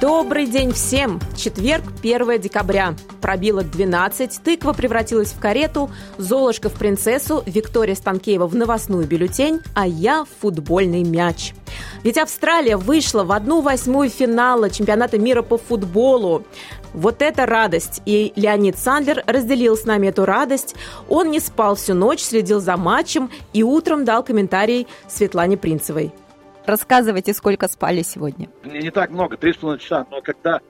Добрый день всем! Четверг, 1 декабря. Пробило 12, тыква превратилась в карету, Золушка в принцессу, Виктория Станкеева в новостную бюллетень, а я в футбольный мяч. Ведь Австралия вышла в одну восьмую финала чемпионата мира по футболу. Вот это радость! И Леонид Сандлер разделил с нами эту радость. Он не спал всю ночь, следил за матчем и утром дал комментарий Светлане Принцевой. Рассказывайте, сколько спали сегодня. Не, не так много, три с половиной часа, но когда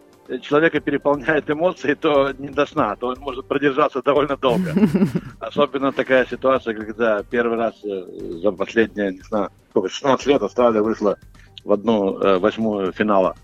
человека переполняет эмоции, то не до сна, то он может продержаться довольно долго. Особенно такая ситуация, когда первый раз э, за последние, не знаю, сколько, 16 лет Австралия вышла в одну э, восьмую финала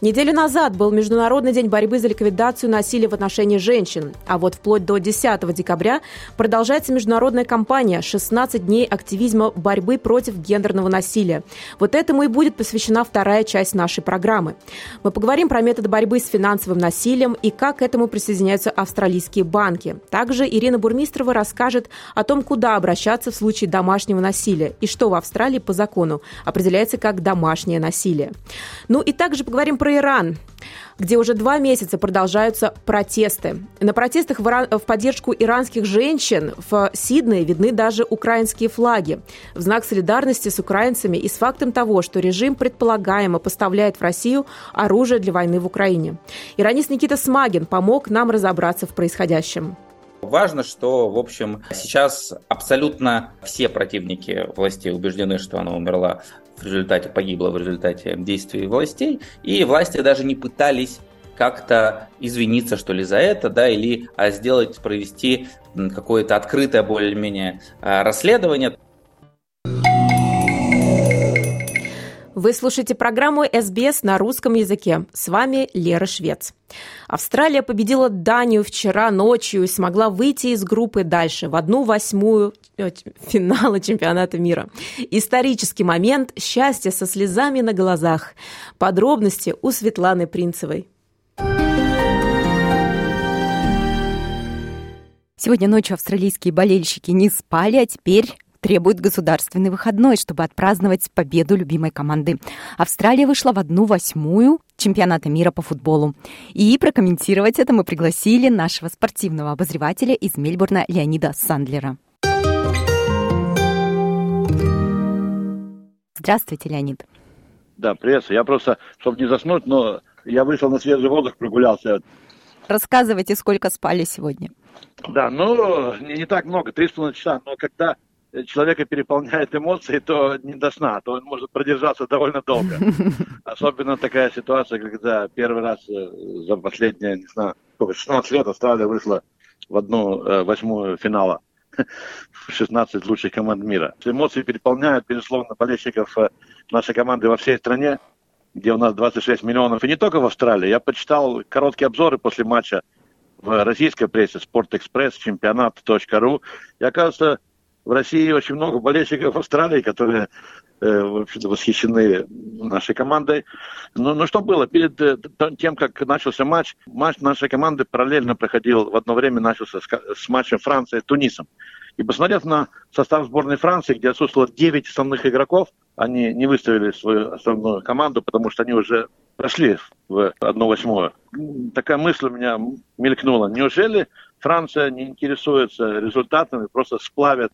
Неделю назад был Международный день борьбы за ликвидацию насилия в отношении женщин. А вот вплоть до 10 декабря продолжается международная кампания «16 дней активизма борьбы против гендерного насилия». Вот этому и будет посвящена вторая часть нашей программы. Мы поговорим про методы борьбы с финансовым насилием и как к этому присоединяются австралийские банки. Также Ирина Бурмистрова расскажет о том, куда обращаться в случае домашнего насилия и что в Австралии по закону определяется как домашнее насилие. Ну и также поговорим поговорим про Иран где уже два месяца продолжаются протесты. На протестах в, в поддержку иранских женщин в Сиднее видны даже украинские флаги в знак солидарности с украинцами и с фактом того, что режим предполагаемо поставляет в Россию оружие для войны в Украине. Иранист Никита Смагин помог нам разобраться в происходящем. Важно, что, в общем, сейчас абсолютно все противники власти убеждены, что она умерла в результате, погибла в результате действий властей, и власти даже не пытались как-то извиниться, что ли, за это, да, или а сделать, провести какое-то открытое более-менее а, расследование. Вы слушаете программу «СБС» на русском языке. С вами Лера Швец. Австралия победила Данию вчера ночью и смогла выйти из группы дальше, в одну восьмую э, финала чемпионата мира. Исторический момент, счастье со слезами на глазах. Подробности у Светланы Принцевой. Сегодня ночью австралийские болельщики не спали, а теперь требует государственный выходной, чтобы отпраздновать победу любимой команды. Австралия вышла в одну восьмую чемпионата мира по футболу. И прокомментировать это мы пригласили нашего спортивного обозревателя из Мельбурна Леонида Сандлера. Здравствуйте, Леонид. Да, приветствую. Я просто, чтобы не заснуть, но я вышел на свежий воздух, прогулялся. Рассказывайте, сколько спали сегодня. Да, ну, не, не так много, три с половиной часа, но когда человека переполняет эмоции, то не до сна, то он может продержаться довольно долго. Особенно такая ситуация, когда первый раз э, за последние, не знаю, 16 лет Австралия вышла в одну э, восьмую финала. 16 лучших команд мира. Эмоции переполняют, безусловно, болельщиков э, нашей команды во всей стране, где у нас 26 миллионов. И не только в Австралии. Я почитал короткие обзоры после матча в российской прессе, Спортэкспресс, чемпионат.ру. И оказывается, в России очень много болельщиков Австралии, которые э, вообще-то восхищены нашей командой. Но, но что было? Перед э, тем, как начался матч, матч нашей команды параллельно проходил, в одно время начался с, с матчем Франции с Тунисом. И посмотрев на состав сборной Франции, где отсутствовало 9 основных игроков, они не выставили свою основную команду, потому что они уже прошли в 1-8. Такая мысль у меня мелькнула. Неужели Франция не интересуется результатами, просто сплавят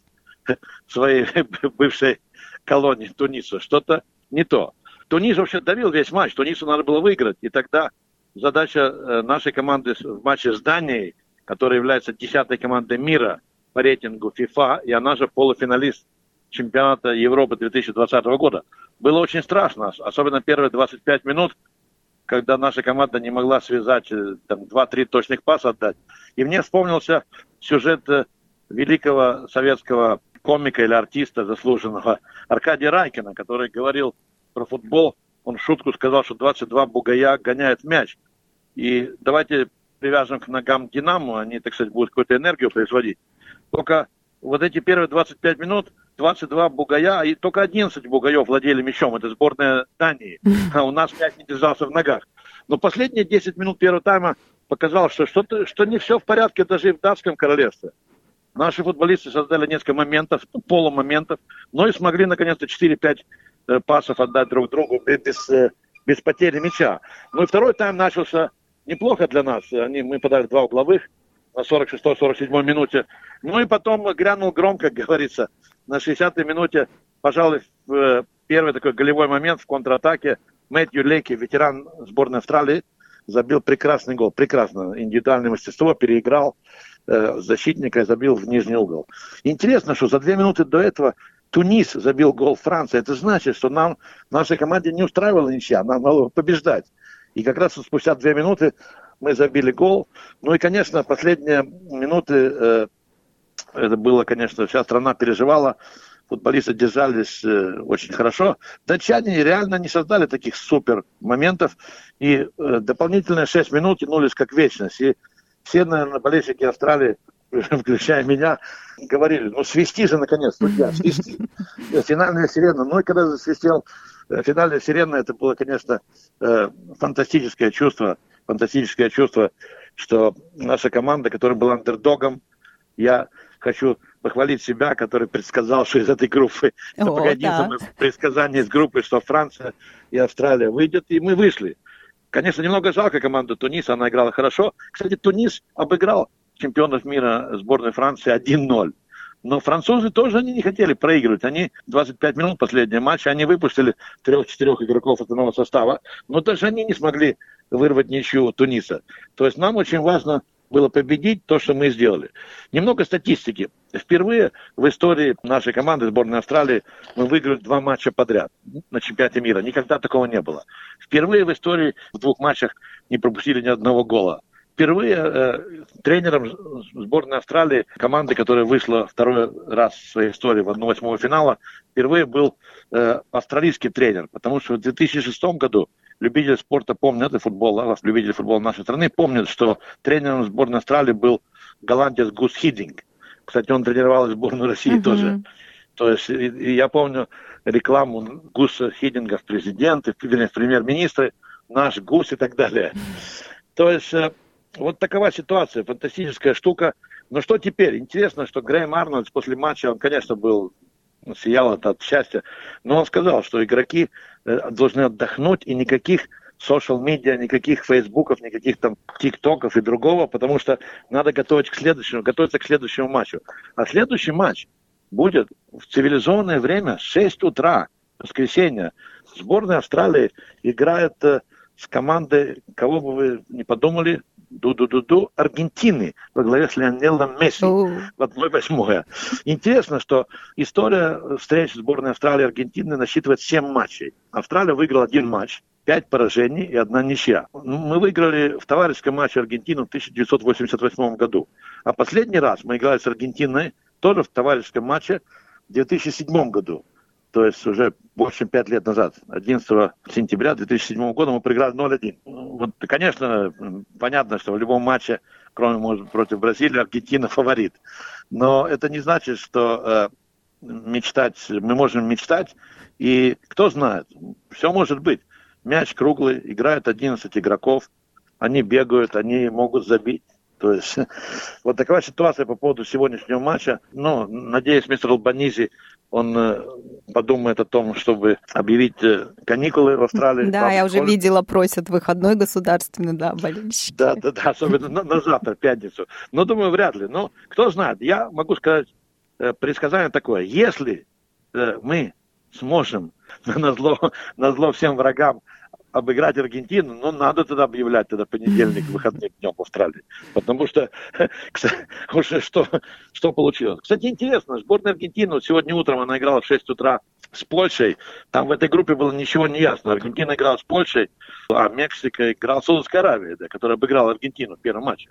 своей бывшей колонии Тунису. Что-то не то. Тунис вообще давил весь матч. Тунису надо было выиграть. И тогда задача э, нашей команды в матче с Данией, которая является десятой командой мира по рейтингу FIFA, и она же полуфиналист чемпионата Европы 2020 года. Было очень страшно, особенно первые 25 минут, когда наша команда не могла связать, э, там, 2-3 точных паса отдать. И мне вспомнился сюжет э, великого советского комика или артиста заслуженного Аркадия Райкина, который говорил про футбол. Он в шутку сказал, что 22 бугая гоняет мяч. И давайте привяжем к ногам Динамо, они, так сказать, будут какую-то энергию производить. Только вот эти первые 25 минут 22 бугая, и только 11 бугаев владели мячом. Это сборная Дании. А у нас 5 не держался в ногах. Но последние 10 минут первого тайма показал, что, что, что не все в порядке даже и в датском королевстве. Наши футболисты создали несколько моментов, полумоментов, но и смогли наконец-то 4-5 э, пасов отдать друг другу без, э, без потери мяча. Ну и второй тайм начался неплохо для нас. Они, мы подали два угловых на 46-47 минуте. Ну и потом грянул громко, как говорится, на 60-й минуте, пожалуй, э, первый такой голевой момент в контратаке. Мэтью Леки, ветеран сборной Австралии, забил прекрасный гол. Прекрасно. Индивидуальное мастерство, переиграл э, защитника и забил в нижний угол. Интересно, что за две минуты до этого Тунис забил гол Франции. Это значит, что нам, нашей команде не устраивала ничья, нам надо побеждать. И как раз спустя две минуты мы забили гол. Ну и, конечно, последние минуты, э, это было, конечно, вся страна переживала, футболисты держались э, очень хорошо. Датчане реально не создали таких супер моментов, и э, дополнительные 6 минут тянулись как вечность. И все, наверное, болельщики Австралии, включая меня, говорили, ну свисти же наконец, судья, свисти. Финальная сирена. Ну и когда засвистел э, финальная сирена, это было, конечно, э, фантастическое чувство, фантастическое чувство, что наша команда, которая была андердогом, я хочу похвалить себя, который предсказал, что из этой группы, О, да. предсказание из группы, что Франция и Австралия выйдет, и мы вышли. Конечно, немного жалко команду Туниса, она играла хорошо. Кстати, Тунис обыграл чемпионов мира сборной Франции 1-0. Но французы тоже они не хотели проигрывать. Они 25 минут последнего матча, они выпустили трех-четырех игроков основного состава, но даже они не смогли вырвать ничью Туниса. То есть нам очень важно было победить то, что мы сделали. Немного статистики. Впервые в истории нашей команды, сборной Австралии, мы выиграли два матча подряд на чемпионате мира. Никогда такого не было. Впервые в истории в двух матчах не пропустили ни одного гола. Впервые э, тренером сборной Австралии, команды, которая вышла второй раз в своей истории в 1-8 финала, впервые был э, австралийский тренер, потому что в 2006 году любители спорта помнят, и футбола, любители футбола нашей страны помнят, что тренером сборной Австралии был голландец Гус Хидинг. Кстати, он тренировал сборную России uh-huh. тоже. То есть и, и я помню рекламу Гуса Хидинга в президенты, в премьер-министры, наш Гус и так далее. То есть э, вот такова ситуация, фантастическая штука. Но что теперь? Интересно, что Грэм Арнольдс после матча, он, конечно, был сиял от, от счастья. Но он сказал, что игроки э, должны отдохнуть и никаких social медиа, никаких фейсбуков, никаких там тиктоков и другого, потому что надо готовить к следующему, готовиться к следующему матчу. А следующий матч будет в цивилизованное время, 6 утра, воскресенье. Сборная Австралии играет э, с командой, кого бы вы не подумали, ду-ду-ду-ду Аргентины во главе с Леонелом Месси в 1-8. Интересно, что история встреч сборной Австралии и Аргентины насчитывает 7 матчей. Австралия выиграла один матч, 5 поражений и одна ничья. Мы выиграли в товарищеском матче Аргентину в 1988 году. А последний раз мы играли с Аргентиной тоже в товарищеском матче в 2007 году то есть уже больше чем 5 лет назад, 11 сентября 2007 года мы проиграли 0-1. Вот, конечно, понятно, что в любом матче, кроме, может, против Бразилии, Аргентина фаворит. Но это не значит, что э, мечтать, мы можем мечтать, и кто знает, все может быть. Мяч круглый, играют 11 игроков, они бегают, они могут забить. То есть вот такая ситуация по поводу сегодняшнего матча. Ну, надеюсь, мистер Албанизи он э, подумает о том, чтобы объявить э, каникулы в Австралии. Да, я уже видела, просят выходной государственный, да, болельщики. Да, да, да, особенно на, на завтра, пятницу. Но думаю, вряд ли. Но кто знает, я могу сказать э, предсказание такое. Если мы сможем на зло, на зло всем врагам обыграть Аргентину, ну, надо тогда объявлять тогда понедельник выходным днем в Австралии. Потому что уже что, что получилось. Кстати, интересно, сборная Аргентины, вот сегодня утром она играла в 6 утра с Польшей. Там в этой группе было ничего не ясно. Аргентина играла с Польшей, а Мексика играла с Саудовской Аравией, да, которая обыграла Аргентину в первом матче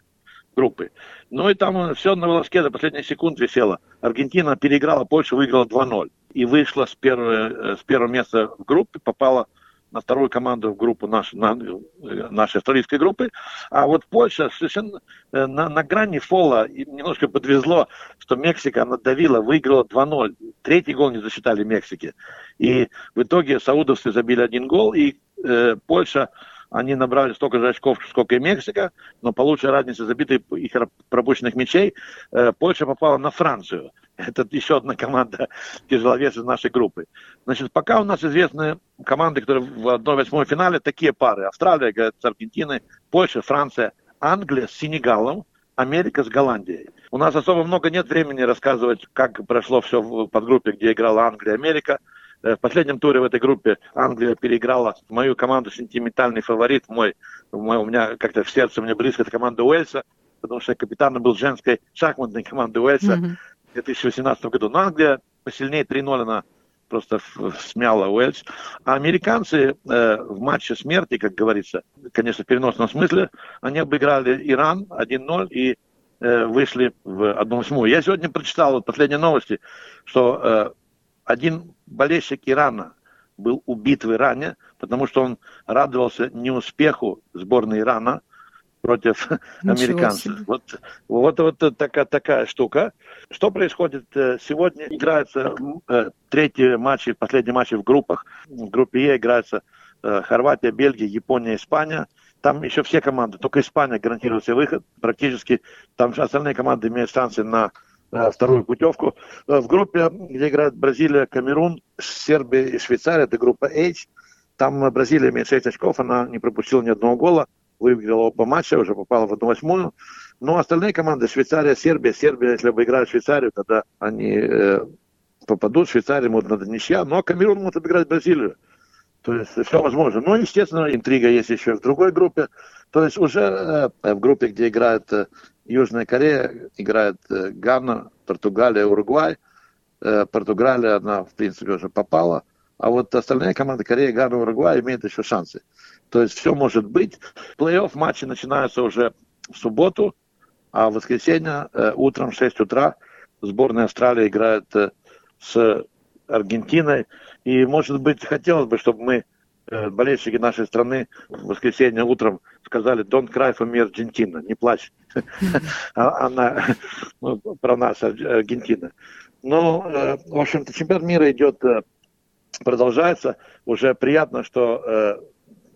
группы. Ну и там все на волоске до последних секунд висело. Аргентина переиграла Польшу, выиграла 2-0. И вышла с первого, э, с первого места в группе, попала на вторую команду в группу нашей, на, нашей австралийской группы. А вот Польша совершенно э, на, на грани фола немножко подвезло, что Мексика надавила, выиграла 2-0. Третий гол не засчитали Мексике. И в итоге саудовцы забили один гол, и э, Польша они набрали столько же очков, сколько и Мексика, но по лучшей разнице забитых и пропущенных мячей э, Польша попала на Францию. Это еще одна команда тяжеловесов нашей группы. Значит, пока у нас известны команды, которые в 1-8 финале, такие пары. Австралия с Аргентиной, Польша, Франция, Англия с Сенегалом, Америка с Голландией. У нас особо много нет времени рассказывать, как прошло все в подгруппе, где играла Англия, Америка. Э, в последнем туре в этой группе Англия переиграла мою команду сентиментальный фаворит мой. мой у меня как-то в сердце мне близко эта команда Уэльса, потому что капитаном был женской шахматной команды Уэльса mm-hmm. В 2018 году. Но Англия посильнее 3-0 она просто смяла Уэльс. А американцы э, в матче смерти, как говорится, конечно, в переносном смысле, они обыграли Иран 1-0 и э, вышли в 1-8. Я сегодня прочитал вот последние новости, что э, один болельщик Ирана был убит в Иране, потому что он радовался неуспеху сборной Ирана против американцев. Вот, вот, вот такая, такая штука. Что происходит э, сегодня? Играются э, третьи матчи, последние матчи в группах. В группе Е играются э, Хорватия, Бельгия, Япония, Испания. Там еще все команды, только Испания гарантирует себе выход. Практически там остальные команды имеют шансы на Э, вторую путевку. Э, в группе, где играют Бразилия, Камерун, Сербия и Швейцария, это группа H. Там Бразилия имеет 6 очков, она не пропустила ни одного гола, выиграла оба матча, уже попала в одну восьмую. Но остальные команды, Швейцария, Сербия, Сербия, если бы играют Швейцарию, тогда они э, попадут, Швейцария может надо ничья, но Камерун может обыграть Бразилию. То есть все возможно. Но, естественно, интрига есть еще в другой группе. То есть уже э, в группе, где играют э, Южная Корея играет э, Гана, Португалия, Уругвай. Э, Португалия, она, в принципе, уже попала. А вот остальные команды Корея, Гана, Уругвай имеют еще шансы. То есть все может быть. Плей-офф матчи начинаются уже в субботу, а в воскресенье э, утром в 6 утра сборная Австралии играет с Аргентиной. И, может быть, хотелось бы, чтобы мы Э, болельщики нашей страны в воскресенье утром сказали «Don't cry for me, Аргентина», не плачь. А, она ну, про нас, Аргентина. Но, э, в общем-то, чемпионат мира идет, э, продолжается. Уже приятно, что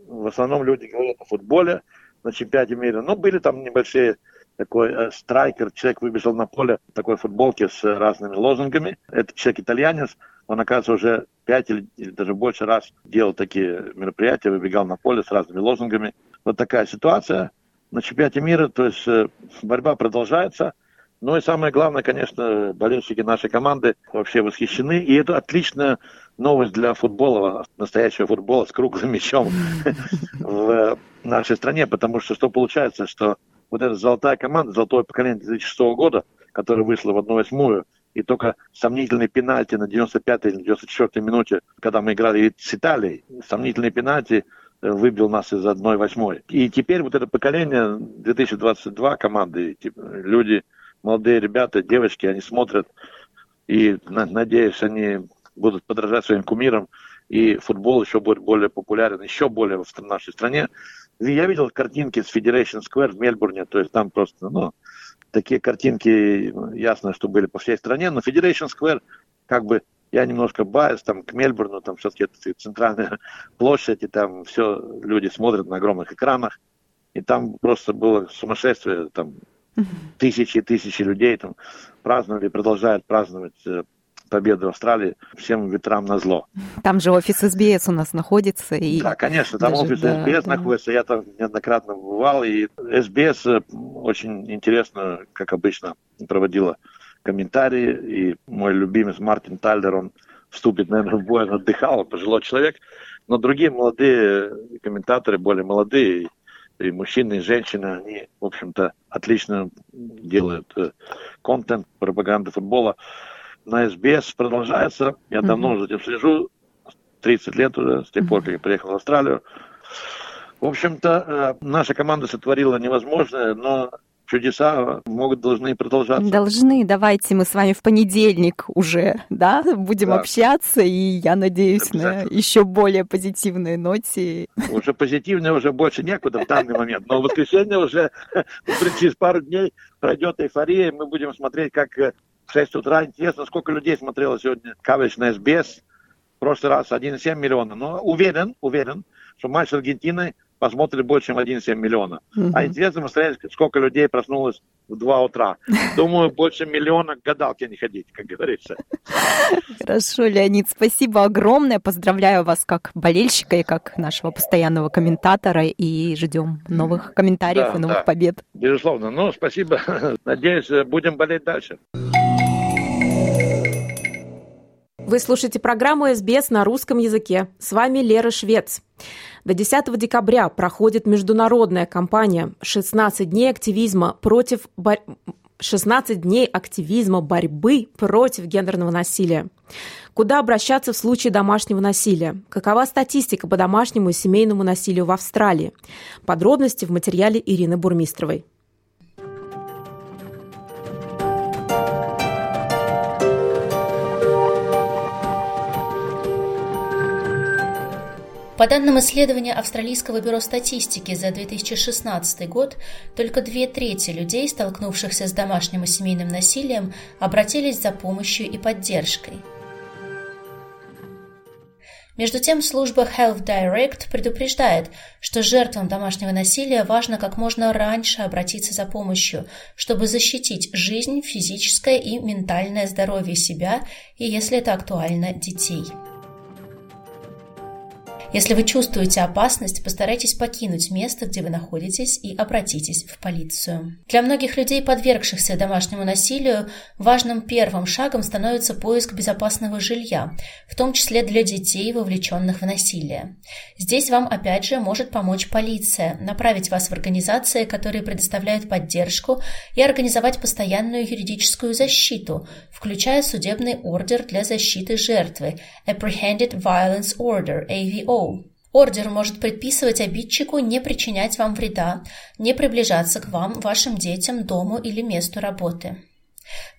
в основном люди говорят о футболе на чемпионате мира. Но были там небольшие такой страйкер, человек выбежал на поле в такой футболке с разными лозунгами. Это человек итальянец, он, оказывается, уже пять или, или даже больше раз делал такие мероприятия, выбегал на поле с разными лозунгами. Вот такая ситуация на чемпионате мира. То есть э, борьба продолжается. Ну и самое главное, конечно, болельщики нашей команды вообще восхищены. И это отличная новость для футбола, настоящего футбола с круглым мячом в нашей стране. Потому что что получается, что вот эта золотая команда, золотое поколение 2006 года, которая вышла в 1-8, и только сомнительный пенальти на 95-й или 94-й минуте, когда мы играли с Италией, сомнительный пенальти э, выбил нас из 1-8. И теперь вот это поколение 2022 команды, люди, молодые ребята, девочки, они смотрят, и, надеюсь, они будут подражать своим кумирам, и футбол еще будет более популярен, еще более в нашей стране. Я видел картинки с Federation Square в Мельбурне, то есть там просто, ну, такие картинки, ясно, что были по всей стране, но Federation Square, как бы, я немножко biased там к Мельбурну, там все-таки это центральная площадь, и там все люди смотрят на огромных экранах, и там просто было сумасшествие, там тысячи и тысячи людей там праздновали, продолжают праздновать э, победу Австралии всем ветрам на зло. Там же офис SBS у нас находится. И да, конечно, там даже, офис да, СБС да. находится. Я там неоднократно бывал. И SBS э, очень интересно, как обычно, проводила комментарии. И мой любимец Мартин Тайлер, он вступит, наверное, в бой, он отдыхал, он пожилой человек. Но другие молодые комментаторы, более молодые, и мужчины, и женщины, они, в общем-то, отлично делают э, контент, пропаганду футбола на СБС продолжается. Я mm-hmm. давно за этим слежу, 30 лет уже, с тех пор, как я приехал в Австралию. В общем-то, э, наша команда сотворила невозможное, но чудеса могут, должны продолжаться. Должны. Давайте мы с вами в понедельник уже, да, будем да. общаться, и я надеюсь на еще более позитивной ноте. Уже позитивной уже больше некуда в данный момент, но в воскресенье уже через пару дней пройдет эйфория, мы будем смотреть, как э, в 6 утра. Интересно, сколько людей смотрело сегодня кавич на СБС. В прошлый раз 1,7 миллиона. Но уверен, уверен, что матч с Аргентиной посмотрели больше, чем 1,7 миллиона. Угу. А интересно посмотреть, сколько людей проснулось в 2 утра. Думаю, больше миллиона гадалки не ходить, как говорится. Хорошо, Леонид, спасибо огромное. Поздравляю вас как болельщика и как нашего постоянного комментатора. И ждем новых комментариев да, и новых да. побед. Безусловно. Ну, спасибо. Надеюсь, будем болеть дальше. Вы слушаете программу «СБС» на русском языке. С вами Лера Швец. До 10 декабря проходит международная кампания «16 дней активизма против 16 дней активизма борьбы против гендерного насилия. Куда обращаться в случае домашнего насилия? Какова статистика по домашнему и семейному насилию в Австралии? Подробности в материале Ирины Бурмистровой. По данным исследования Австралийского бюро статистики за 2016 год, только две трети людей, столкнувшихся с домашним и семейным насилием, обратились за помощью и поддержкой. Между тем, служба Health Direct предупреждает, что жертвам домашнего насилия важно как можно раньше обратиться за помощью, чтобы защитить жизнь, физическое и ментальное здоровье себя и, если это актуально, детей. Если вы чувствуете опасность, постарайтесь покинуть место, где вы находитесь, и обратитесь в полицию. Для многих людей, подвергшихся домашнему насилию, важным первым шагом становится поиск безопасного жилья, в том числе для детей, вовлеченных в насилие. Здесь вам опять же может помочь полиция, направить вас в организации, которые предоставляют поддержку, и организовать постоянную юридическую защиту, включая судебный ордер для защиты жертвы Apprehended Violence Order, AVO, Ордер может предписывать обидчику не причинять вам вреда, не приближаться к вам, вашим детям, дому или месту работы.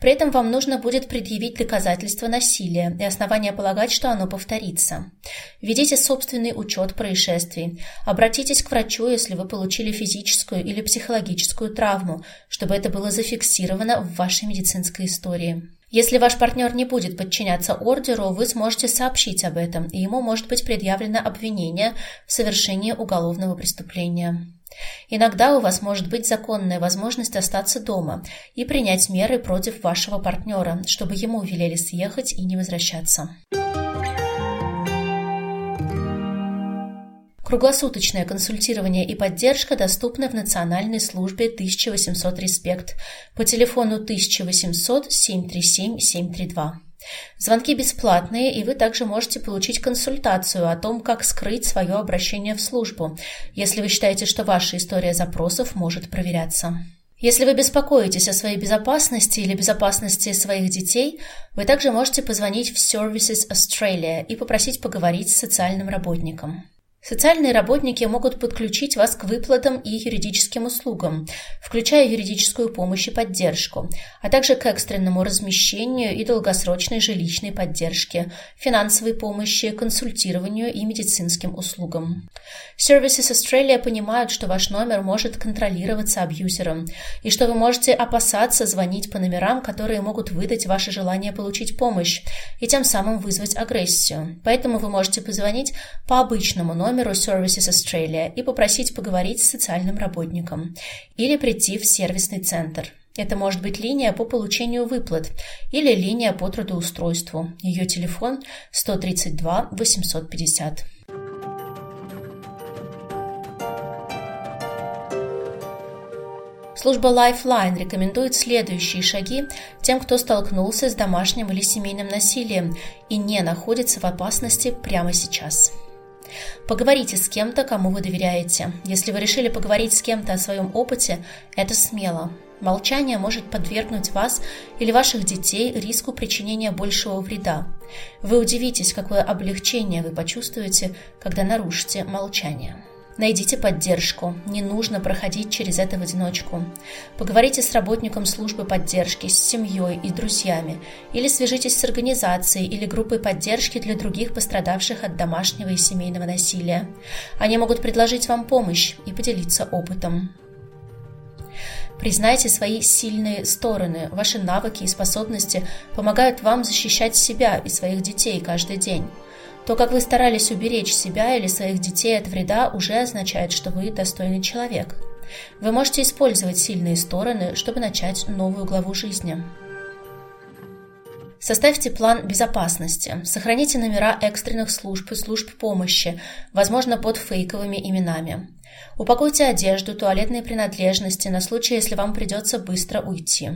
При этом вам нужно будет предъявить доказательства насилия и основания полагать, что оно повторится. Ведите собственный учет происшествий. Обратитесь к врачу, если вы получили физическую или психологическую травму, чтобы это было зафиксировано в вашей медицинской истории. Если ваш партнер не будет подчиняться ордеру, вы сможете сообщить об этом, и ему может быть предъявлено обвинение в совершении уголовного преступления. Иногда у вас может быть законная возможность остаться дома и принять меры против вашего партнера, чтобы ему велели съехать и не возвращаться. Круглосуточное консультирование и поддержка доступны в Национальной службе 1800 Респект по телефону 1800 737 732. Звонки бесплатные, и вы также можете получить консультацию о том, как скрыть свое обращение в службу, если вы считаете, что ваша история запросов может проверяться. Если вы беспокоитесь о своей безопасности или безопасности своих детей, вы также можете позвонить в Services Australia и попросить поговорить с социальным работником. Социальные работники могут подключить вас к выплатам и юридическим услугам, включая юридическую помощь и поддержку, а также к экстренному размещению и долгосрочной жилищной поддержке, финансовой помощи, консультированию и медицинским услугам. Services Australia понимают, что ваш номер может контролироваться абьюзером, и что вы можете опасаться звонить по номерам, которые могут выдать ваше желание получить помощь, и тем самым вызвать агрессию. Поэтому вы можете позвонить по обычному номеру, номеру Services Australia и попросить поговорить с социальным работником или прийти в сервисный центр. Это может быть линия по получению выплат или линия по трудоустройству. Ее телефон 132 850. Служба Lifeline рекомендует следующие шаги тем, кто столкнулся с домашним или семейным насилием и не находится в опасности прямо сейчас. Поговорите с кем-то, кому вы доверяете. Если вы решили поговорить с кем-то о своем опыте, это смело. Молчание может подвергнуть вас или ваших детей риску причинения большего вреда. Вы удивитесь, какое облегчение вы почувствуете, когда нарушите молчание. Найдите поддержку. Не нужно проходить через это в одиночку. Поговорите с работником службы поддержки, с семьей и друзьями. Или свяжитесь с организацией или группой поддержки для других пострадавших от домашнего и семейного насилия. Они могут предложить вам помощь и поделиться опытом. Признайте свои сильные стороны. Ваши навыки и способности помогают вам защищать себя и своих детей каждый день. То, как вы старались уберечь себя или своих детей от вреда, уже означает, что вы достойный человек. Вы можете использовать сильные стороны, чтобы начать новую главу жизни. Составьте план безопасности. Сохраните номера экстренных служб и служб помощи, возможно, под фейковыми именами. Упакуйте одежду, туалетные принадлежности на случай, если вам придется быстро уйти.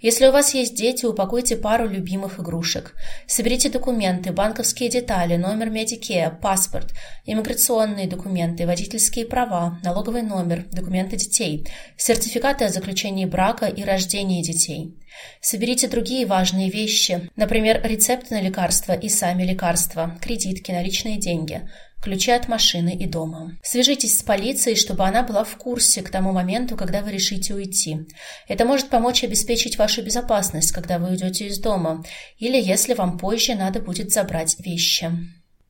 Если у вас есть дети, упакуйте пару любимых игрушек. Соберите документы, банковские детали, номер Medicare, паспорт, иммиграционные документы, водительские права, налоговый номер, документы детей, сертификаты о заключении брака и рождении детей. Соберите другие важные вещи, например, рецепты на лекарства и сами лекарства, кредитки, наличные деньги – ключи от машины и дома. Свяжитесь с полицией, чтобы она была в курсе к тому моменту, когда вы решите уйти. Это может помочь обеспечить вашу безопасность, когда вы уйдете из дома, или если вам позже надо будет забрать вещи.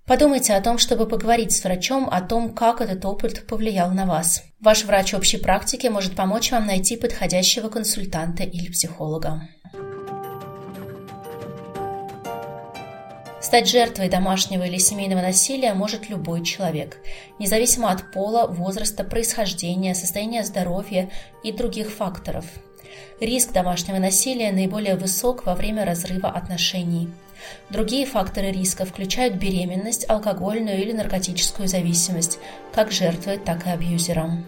Подумайте о том, чтобы поговорить с врачом о том, как этот опыт повлиял на вас. Ваш врач общей практики может помочь вам найти подходящего консультанта или психолога. Стать жертвой домашнего или семейного насилия может любой человек, независимо от пола, возраста, происхождения, состояния здоровья и других факторов. Риск домашнего насилия наиболее высок во время разрыва отношений. Другие факторы риска включают беременность, алкогольную или наркотическую зависимость, как жертвы, так и абьюзера.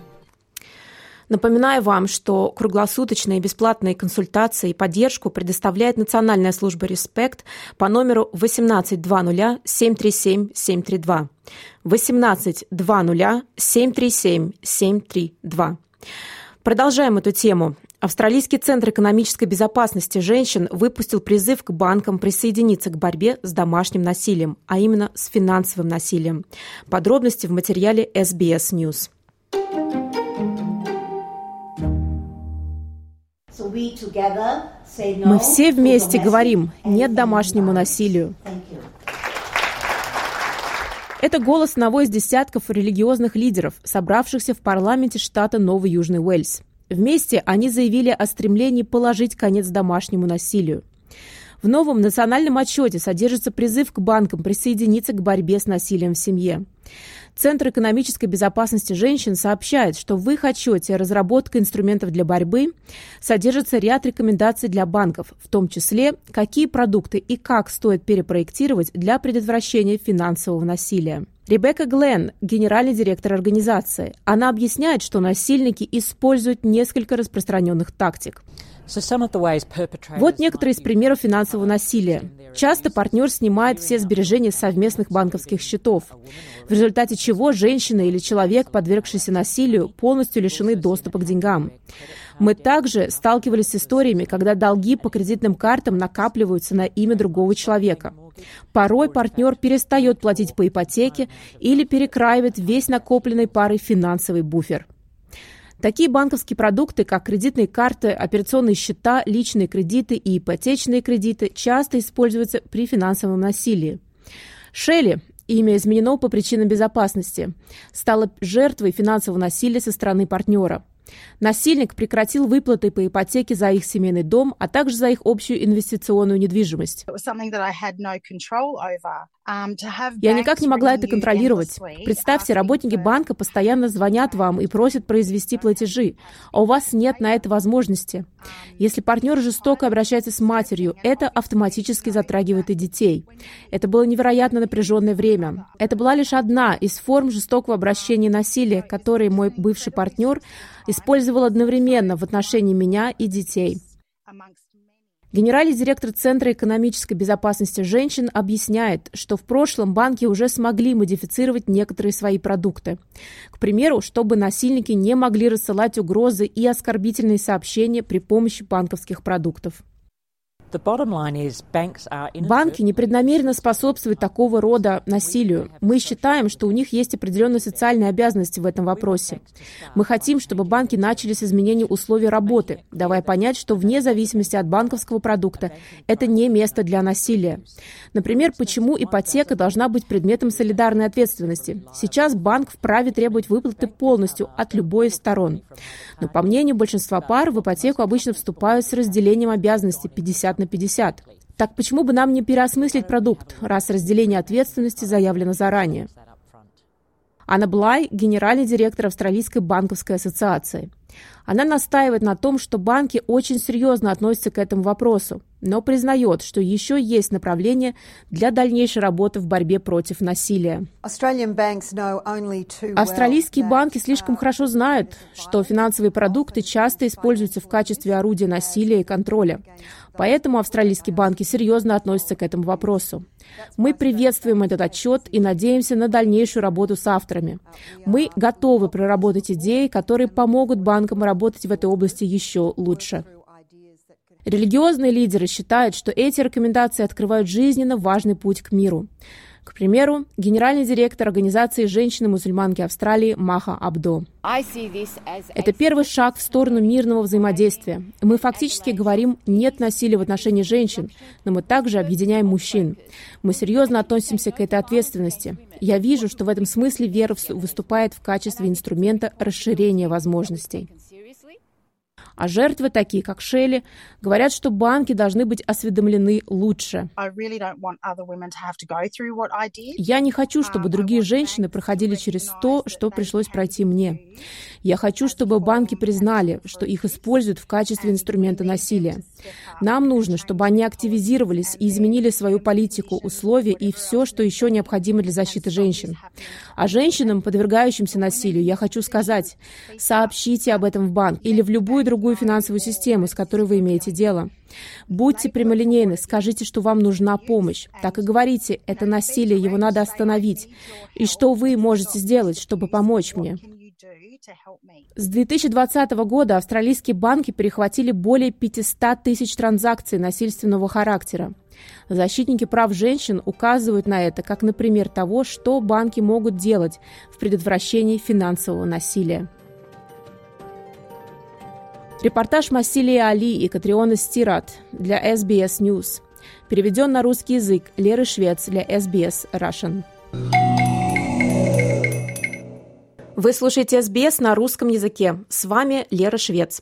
Напоминаю вам, что круглосуточные бесплатные консультации и поддержку предоставляет Национальная служба «Респект» по номеру 1800-737-732. 1800-737-732. Продолжаем эту тему. Австралийский центр экономической безопасности женщин выпустил призыв к банкам присоединиться к борьбе с домашним насилием, а именно с финансовым насилием. Подробности в материале SBS News. Мы все вместе говорим «нет домашнему насилию». Это голос одного из десятков религиозных лидеров, собравшихся в парламенте штата Новый Южный Уэльс. Вместе они заявили о стремлении положить конец домашнему насилию. В новом национальном отчете содержится призыв к банкам присоединиться к борьбе с насилием в семье. Центр экономической безопасности женщин сообщает, что в их отчете разработка инструментов для борьбы содержится ряд рекомендаций для банков, в том числе, какие продукты и как стоит перепроектировать для предотвращения финансового насилия. Ребекка Гленн, генеральный директор организации. Она объясняет, что насильники используют несколько распространенных тактик. Вот некоторые из примеров финансового насилия. Часто партнер снимает все сбережения совместных банковских счетов, в результате чего женщина или человек, подвергшийся насилию, полностью лишены доступа к деньгам. Мы также сталкивались с историями, когда долги по кредитным картам накапливаются на имя другого человека. Порой партнер перестает платить по ипотеке или перекраивает весь накопленный парой финансовый буфер. Такие банковские продукты, как кредитные карты, операционные счета, личные кредиты и ипотечные кредиты, часто используются при финансовом насилии. Шелли, имя изменено по причинам безопасности, стала жертвой финансового насилия со стороны партнера – Насильник прекратил выплаты по ипотеке за их семейный дом, а также за их общую инвестиционную недвижимость. Um, Я никак не могла это контролировать. Представьте, работники банка постоянно звонят вам и просят произвести платежи, а у вас нет на это возможности. Если партнер жестоко обращается с матерью, это автоматически затрагивает и детей. Это было невероятно напряженное время. Это была лишь одна из форм жестокого обращения и насилия, которые мой бывший партнер использовал одновременно в отношении меня и детей. Генеральный директор Центра экономической безопасности женщин объясняет, что в прошлом банки уже смогли модифицировать некоторые свои продукты. К примеру, чтобы насильники не могли рассылать угрозы и оскорбительные сообщения при помощи банковских продуктов. Банки непреднамеренно способствуют такого рода насилию. Мы считаем, что у них есть определенные социальные обязанности в этом вопросе. Мы хотим, чтобы банки начали с изменения условий работы, давая понять, что вне зависимости от банковского продукта это не место для насилия. Например, почему ипотека должна быть предметом солидарной ответственности. Сейчас банк вправе требовать выплаты полностью от любой из сторон. Но по мнению большинства пар, в ипотеку обычно вступают с разделением обязанностей 50 на 50. Так почему бы нам не переосмыслить продукт, раз разделение ответственности заявлено заранее? Анна Блай, генеральный директор Австралийской банковской ассоциации. Она настаивает на том, что банки очень серьезно относятся к этому вопросу, но признает, что еще есть направление для дальнейшей работы в борьбе против насилия. Австралийские банки слишком хорошо знают, что финансовые продукты часто используются в качестве орудия насилия и контроля. Поэтому австралийские банки серьезно относятся к этому вопросу. Мы приветствуем этот отчет и надеемся на дальнейшую работу с авторами. Мы готовы проработать идеи, которые помогут банкам работать в этой области еще лучше. Религиозные лидеры считают, что эти рекомендации открывают жизненно важный путь к миру. К примеру, генеральный директор организации женщины-мусульманки Австралии Маха Абдо. Это первый шаг в сторону мирного взаимодействия. Мы фактически говорим «нет насилия в отношении женщин», но мы также объединяем мужчин. Мы серьезно относимся к этой ответственности. Я вижу, что в этом смысле вера выступает в качестве инструмента расширения возможностей. А жертвы, такие как Шелли, говорят, что банки должны быть осведомлены лучше. Я не хочу, чтобы другие женщины проходили через то, что пришлось пройти мне. Я хочу, чтобы банки признали, что их используют в качестве инструмента насилия. Нам нужно, чтобы они активизировались и изменили свою политику, условия и все, что еще необходимо для защиты женщин. А женщинам, подвергающимся насилию, я хочу сказать, сообщите об этом в банк или в любую другую финансовую систему, с которой вы имеете дело. Будьте прямолинейны, скажите, что вам нужна помощь. Так и говорите, это насилие, его надо остановить. И что вы можете сделать, чтобы помочь мне? С 2020 года австралийские банки перехватили более 500 тысяч транзакций насильственного характера. Защитники прав женщин указывают на это как на пример того, что банки могут делать в предотвращении финансового насилия. Репортаж Масилии Али и Катриона Стират для SBS News. Переведен на русский язык Леры Швец для SBS Russian. Вы слушаете СБС на русском языке. С вами Лера Швец.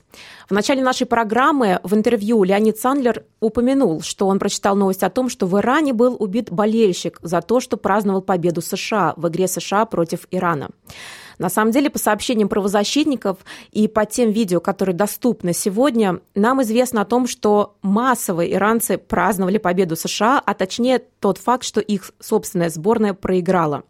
В начале нашей программы в интервью Леонид Сандлер упомянул, что он прочитал новость о том, что в Иране был убит болельщик за то, что праздновал победу США в игре США против Ирана. На самом деле, по сообщениям правозащитников и по тем видео, которые доступны сегодня, нам известно о том, что массово иранцы праздновали победу США, а точнее тот факт, что их собственная сборная проиграла.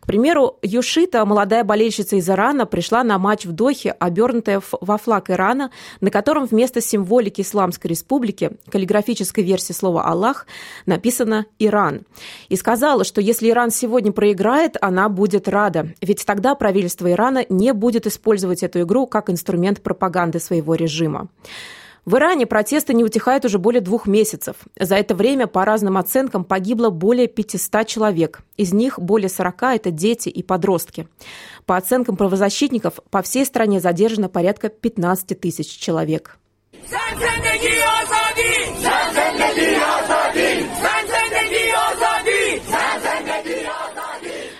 К примеру, Юшита, молодая болельщица из Ирана, пришла на матч в Дохе, обернутая во флаг Ирана, на котором вместо символики Исламской Республики, каллиграфической версии слова «Аллах», написано «Иран». И сказала, что если Иран сегодня проиграет, она будет рада, ведь тогда правительство Ирана не будет использовать эту игру как инструмент пропаганды своего режима. В Иране протесты не утихают уже более двух месяцев. За это время, по разным оценкам, погибло более 500 человек. Из них более 40 – это дети и подростки. По оценкам правозащитников, по всей стране задержано порядка 15 тысяч человек.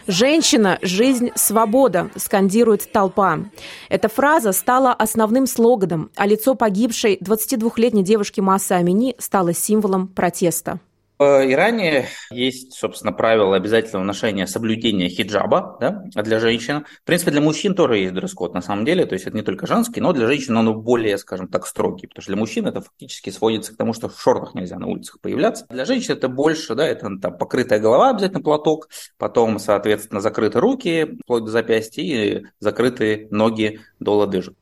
«Женщина, жизнь, свобода», скандирует толпа. Эта фраза стала основным слоганом, а лицо погибшей 22-летней девушки Маса Амини стало символом протеста. В Иране есть, собственно, правило обязательного ношения соблюдения хиджаба да, для женщин. В принципе, для мужчин тоже есть дресс-код на самом деле, то есть это не только женский, но для женщин он более, скажем так, строгий, потому что для мужчин это фактически сводится к тому, что в шортах нельзя на улицах появляться. Для женщин это больше, да, это там покрытая голова, обязательно платок, потом, соответственно, закрыты руки вплоть до запястья и закрыты ноги до лодыжек.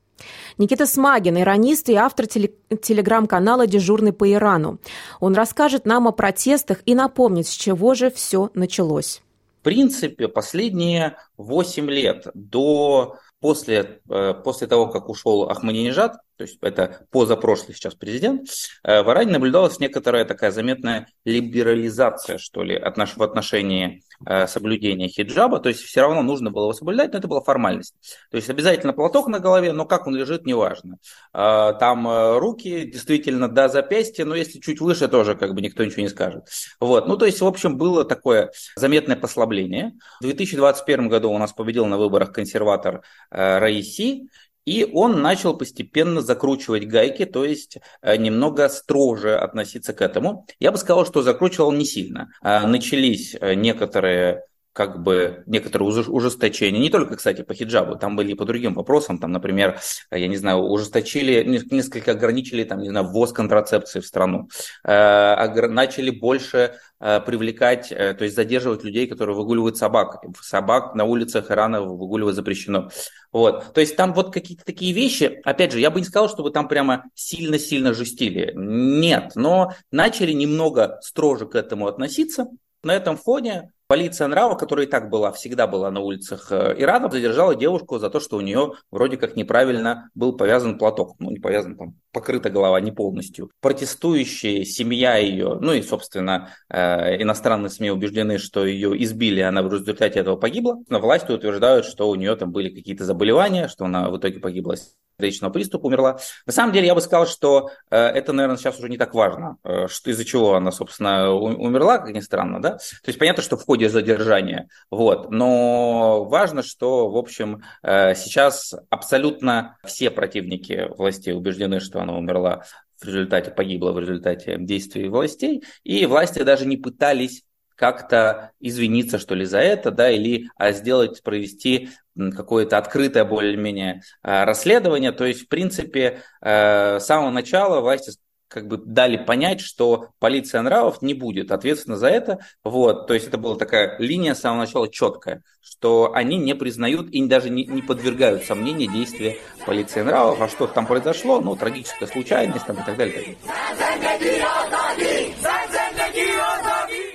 Никита Смагин, иронист и автор телеграм-канала «Дежурный по Ирану». Он расскажет нам о протестах и напомнит, с чего же все началось. В принципе, последние 8 лет до после, э, после того, как ушел Ахмадинежад, то есть это позапрошлый сейчас президент, э, в Иране наблюдалась некоторая такая заметная либерализация, что ли, в отношении э, соблюдения хиджаба, то есть все равно нужно было его соблюдать, но это была формальность. То есть обязательно платок на голове, но как он лежит, неважно. Э, там руки действительно до запястья, но если чуть выше, тоже как бы никто ничего не скажет. Вот. Ну, то есть, в общем, было такое заметное послабление. В 2021 году у нас победил на выборах консерватор Раиси, и он начал постепенно закручивать гайки, то есть э, немного строже относиться к этому. Я бы сказал, что закручивал не сильно. А, начались э, некоторые как бы некоторые ужесточения, не только, кстати, по хиджабу, там были и по другим вопросам, там, например, я не знаю, ужесточили, несколько ограничили, там, не знаю, ввоз контрацепции в страну, э, начали больше э, привлекать, э, то есть задерживать людей, которые выгуливают собак. Собак на улицах Ирана выгуливать запрещено. Вот. То есть там вот какие-то такие вещи, опять же, я бы не сказал, чтобы там прямо сильно-сильно жестили. Нет, но начали немного строже к этому относиться. На этом фоне Полиция нрава, которая и так была, всегда была на улицах э, Ирана, задержала девушку за то, что у нее вроде как неправильно был повязан платок. Ну, не повязан, там, покрыта голова не полностью. Протестующие, семья ее, ну и, собственно, э, иностранные СМИ убеждены, что ее избили, она в результате этого погибла. Но власти утверждают, что у нее там были какие-то заболевания, что она в итоге погибла сердечного приступа умерла. На самом деле, я бы сказал, что э, это, наверное, сейчас уже не так важно, э, что из-за чего она, собственно, умерла, как ни странно, да. То есть понятно, что в ходе задержания, вот, но важно, что, в общем, э, сейчас абсолютно все противники властей убеждены, что она умерла в результате, погибла в результате действий властей, и власти даже не пытались как-то извиниться, что ли, за это, да, или а, сделать, провести какое-то открытое более-менее а, расследование. То есть, в принципе, э, с самого начала власти как бы дали понять, что полиция нравов не будет ответственна за это. Вот, то есть это была такая линия с самого начала четкая, что они не признают и даже не, не подвергают сомнению действия полиции нравов. А что там произошло? Ну, трагическая случайность там, и так далее.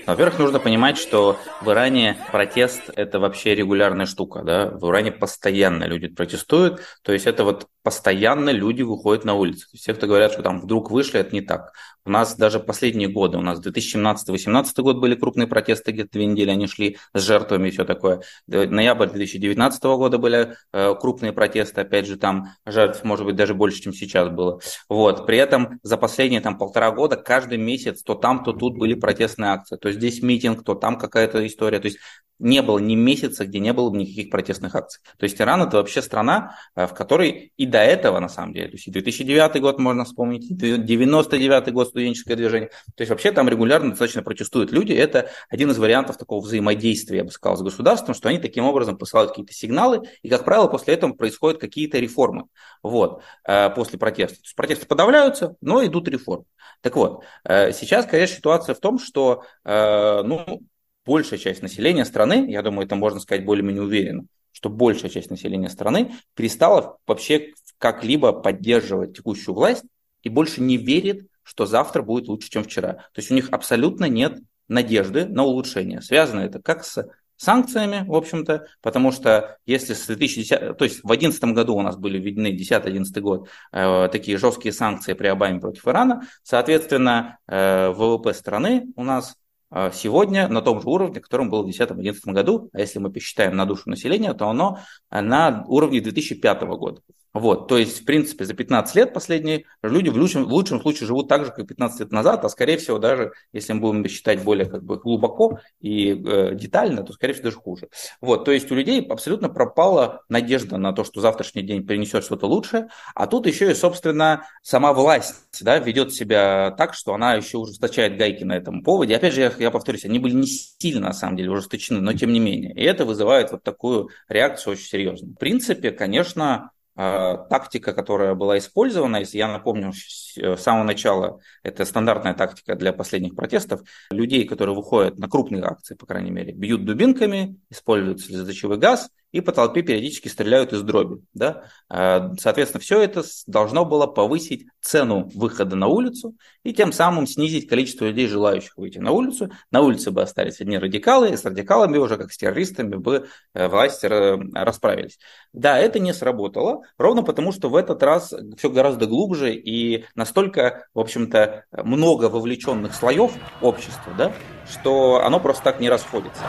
Во-первых, нужно понимать, что в Иране протест – это вообще регулярная штука. Да? В Иране постоянно люди протестуют, то есть это вот постоянно люди выходят на улицы. Все, кто говорят, что там вдруг вышли, это не так. У нас даже последние годы, у нас 2017-2018 год были крупные протесты, где-то две недели они шли с жертвами и все такое. Ноябрь 2019 года были э, крупные протесты, опять же, там жертв, может быть, даже больше, чем сейчас было. Вот. При этом за последние там полтора года каждый месяц то там, то тут были протестные акции. То здесь митинг, то там какая-то история. То есть не было ни месяца, где не было бы никаких протестных акций. То есть Иран это вообще страна, э, в которой и до этого, на самом деле, то есть и 2009 год можно вспомнить, и 99 год студенческое движение. То есть вообще там регулярно достаточно протестуют люди. Это один из вариантов такого взаимодействия, я бы сказал, с государством, что они таким образом посылают какие-то сигналы, и, как правило, после этого происходят какие-то реформы вот, э, после протеста. То есть протесты подавляются, но идут реформы. Так вот, э, сейчас, конечно, ситуация в том, что ну, большая часть населения страны, я думаю, это можно сказать более-менее уверенно, что большая часть населения страны перестала вообще как-либо поддерживать текущую власть и больше не верит, что завтра будет лучше, чем вчера. То есть у них абсолютно нет надежды на улучшение. Связано это как с санкциями, в общем-то, потому что если с 2010, то есть в 2011 году у нас были введены, 10-11 год, э, такие жесткие санкции при Обаме против Ирана, соответственно, э, ВВП страны у нас а, сегодня на том же уровне, которым был в 2010-2011 году, а если мы посчитаем на душу населения, то оно на уровне 2005 года. Вот, то есть, в принципе, за 15 лет последние люди в лучшем, в лучшем случае живут так же, как 15 лет назад, а скорее всего даже, если мы будем считать более как бы глубоко и э, детально, то скорее всего даже хуже. Вот, то есть у людей абсолютно пропала надежда на то, что завтрашний день принесет что-то лучшее, а тут еще и, собственно, сама власть да, ведет себя так, что она еще ужесточает гайки на этом поводе. Опять же, я, я повторюсь, они были не сильно, на самом деле, ужесточены, но тем не менее. И это вызывает вот такую реакцию очень серьезную. В принципе, конечно, тактика, которая была использована, если я напомню, с самого начала, это стандартная тактика для последних протестов, людей, которые выходят на крупные акции, по крайней мере, бьют дубинками, используют слезоточивый газ и по толпе периодически стреляют из дроби. Да? А, соответственно, все это должно было повысить цену выхода на улицу и тем самым снизить количество людей, желающих выйти на улицу. На улице бы остались одни радикалы, и с радикалами уже, как с террористами, бы э, власти расправились. Да, это не сработало, ровно потому, что в этот раз все гораздо глубже и настолько, в общем-то, много вовлеченных слоев общества, да, что оно просто так не расходится.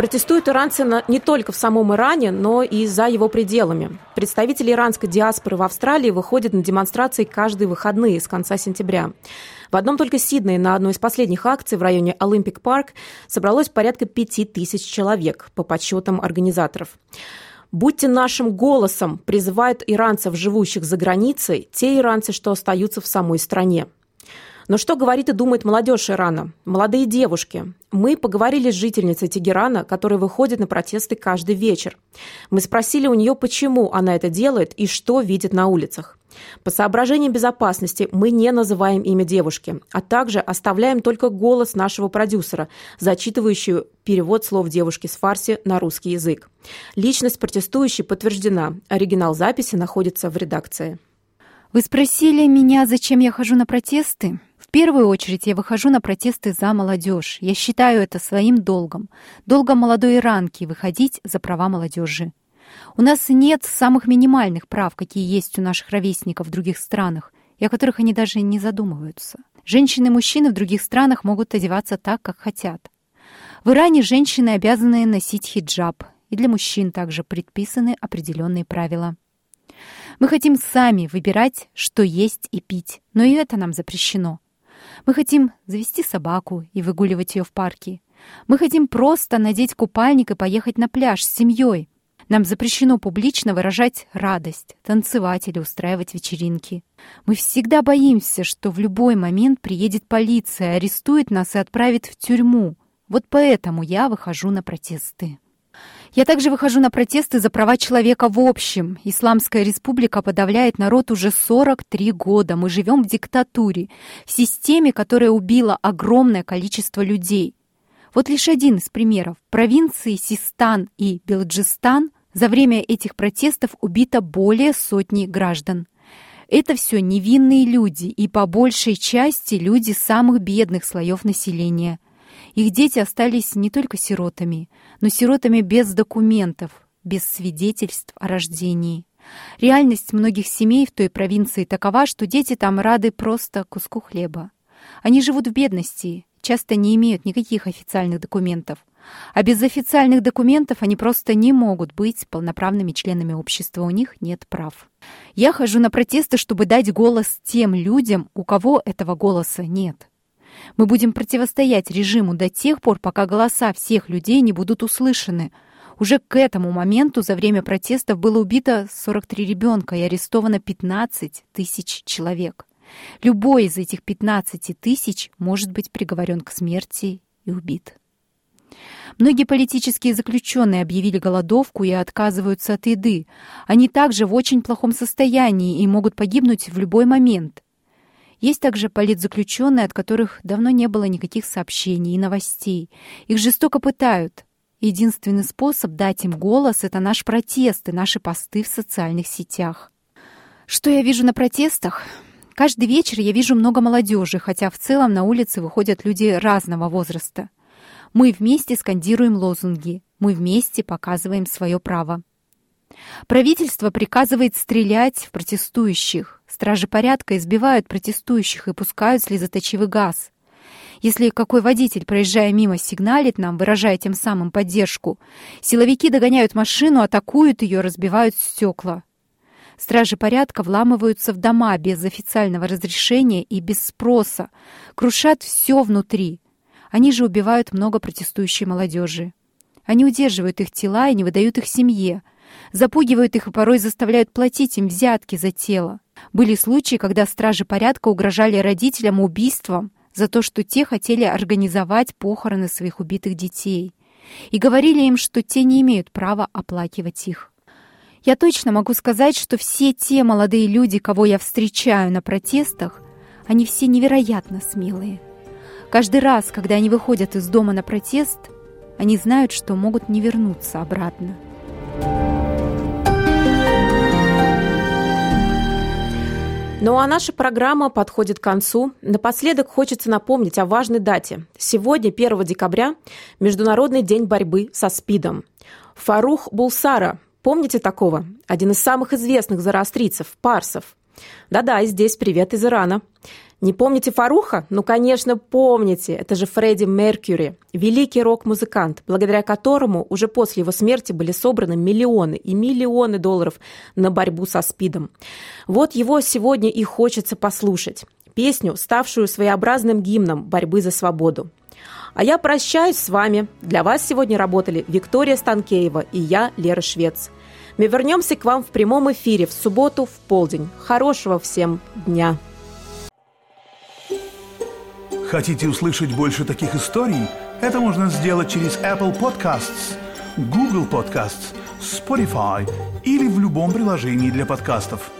Протестуют иранцы не только в самом Иране, но и за его пределами. Представители иранской диаспоры в Австралии выходят на демонстрации каждые выходные с конца сентября. В одном только Сиднее на одной из последних акций в районе Олимпик Парк собралось порядка пяти тысяч человек, по подсчетам организаторов. «Будьте нашим голосом», призывают иранцев, живущих за границей, те иранцы, что остаются в самой стране. Но что говорит и думает молодежь Ирана? Молодые девушки. Мы поговорили с жительницей Тегерана, которая выходит на протесты каждый вечер. Мы спросили у нее, почему она это делает и что видит на улицах. По соображениям безопасности мы не называем имя девушки, а также оставляем только голос нашего продюсера, зачитывающую перевод слов девушки с фарси на русский язык. Личность протестующей подтверждена. Оригинал записи находится в редакции. Вы спросили меня, зачем я хожу на протесты? В первую очередь я выхожу на протесты за молодежь. Я считаю это своим долгом. Долгом молодой иранки выходить за права молодежи. У нас нет самых минимальных прав, какие есть у наших ровесников в других странах, и о которых они даже не задумываются. Женщины и мужчины в других странах могут одеваться так, как хотят. В Иране женщины обязаны носить хиджаб, и для мужчин также предписаны определенные правила. Мы хотим сами выбирать, что есть и пить, но и это нам запрещено. Мы хотим завести собаку и выгуливать ее в парке. Мы хотим просто надеть купальник и поехать на пляж с семьей. Нам запрещено публично выражать радость, танцевать или устраивать вечеринки. Мы всегда боимся, что в любой момент приедет полиция, арестует нас и отправит в тюрьму. Вот поэтому я выхожу на протесты. Я также выхожу на протесты за права человека в общем. Исламская республика подавляет народ уже 43 года. Мы живем в диктатуре, в системе, которая убила огромное количество людей. Вот лишь один из примеров. В провинции Систан и Белджистан за время этих протестов убито более сотни граждан. Это все невинные люди и по большей части люди самых бедных слоев населения – их дети остались не только сиротами, но сиротами без документов, без свидетельств о рождении. Реальность многих семей в той провинции такова, что дети там рады просто куску хлеба. Они живут в бедности, часто не имеют никаких официальных документов. А без официальных документов они просто не могут быть полноправными членами общества, у них нет прав. Я хожу на протесты, чтобы дать голос тем людям, у кого этого голоса нет. Мы будем противостоять режиму до тех пор, пока голоса всех людей не будут услышаны. Уже к этому моменту за время протестов было убито 43 ребенка и арестовано 15 тысяч человек. Любой из этих 15 тысяч может быть приговорен к смерти и убит. Многие политические заключенные объявили голодовку и отказываются от еды. Они также в очень плохом состоянии и могут погибнуть в любой момент. Есть также политзаключенные, от которых давно не было никаких сообщений и новостей. Их жестоко пытают. Единственный способ дать им голос — это наш протест и наши посты в социальных сетях. Что я вижу на протестах? Каждый вечер я вижу много молодежи, хотя в целом на улице выходят люди разного возраста. Мы вместе скандируем лозунги, мы вместе показываем свое право. Правительство приказывает стрелять в протестующих. Стражи порядка избивают протестующих и пускают слезоточивый газ. Если какой водитель, проезжая мимо, сигналит нам, выражая тем самым поддержку, силовики догоняют машину, атакуют ее, разбивают стекла. Стражи порядка вламываются в дома без официального разрешения и без спроса, крушат все внутри. Они же убивают много протестующей молодежи. Они удерживают их тела и не выдают их семье, запугивают их и порой заставляют платить им взятки за тело. Были случаи, когда стражи порядка угрожали родителям убийством за то, что те хотели организовать похороны своих убитых детей, и говорили им, что те не имеют права оплакивать их. Я точно могу сказать, что все те молодые люди, кого я встречаю на протестах, они все невероятно смелые. Каждый раз, когда они выходят из дома на протест, они знают, что могут не вернуться обратно. Ну а наша программа подходит к концу. Напоследок хочется напомнить о важной дате. Сегодня, 1 декабря, Международный день борьбы со СПИДом. Фарух Булсара, помните такого? Один из самых известных зороастрийцев, парсов. Да-да, здесь привет из Ирана. Не помните Фаруха? Ну, конечно, помните. Это же Фредди Меркьюри, великий рок-музыкант, благодаря которому уже после его смерти были собраны миллионы и миллионы долларов на борьбу со СПИДом. Вот его сегодня и хочется послушать. Песню, ставшую своеобразным гимном борьбы за свободу. А я прощаюсь с вами. Для вас сегодня работали Виктория Станкеева и я, Лера Швец. Мы вернемся к вам в прямом эфире в субботу в полдень. Хорошего всем дня! Хотите услышать больше таких историй? Это можно сделать через Apple Podcasts, Google Podcasts, Spotify или в любом приложении для подкастов –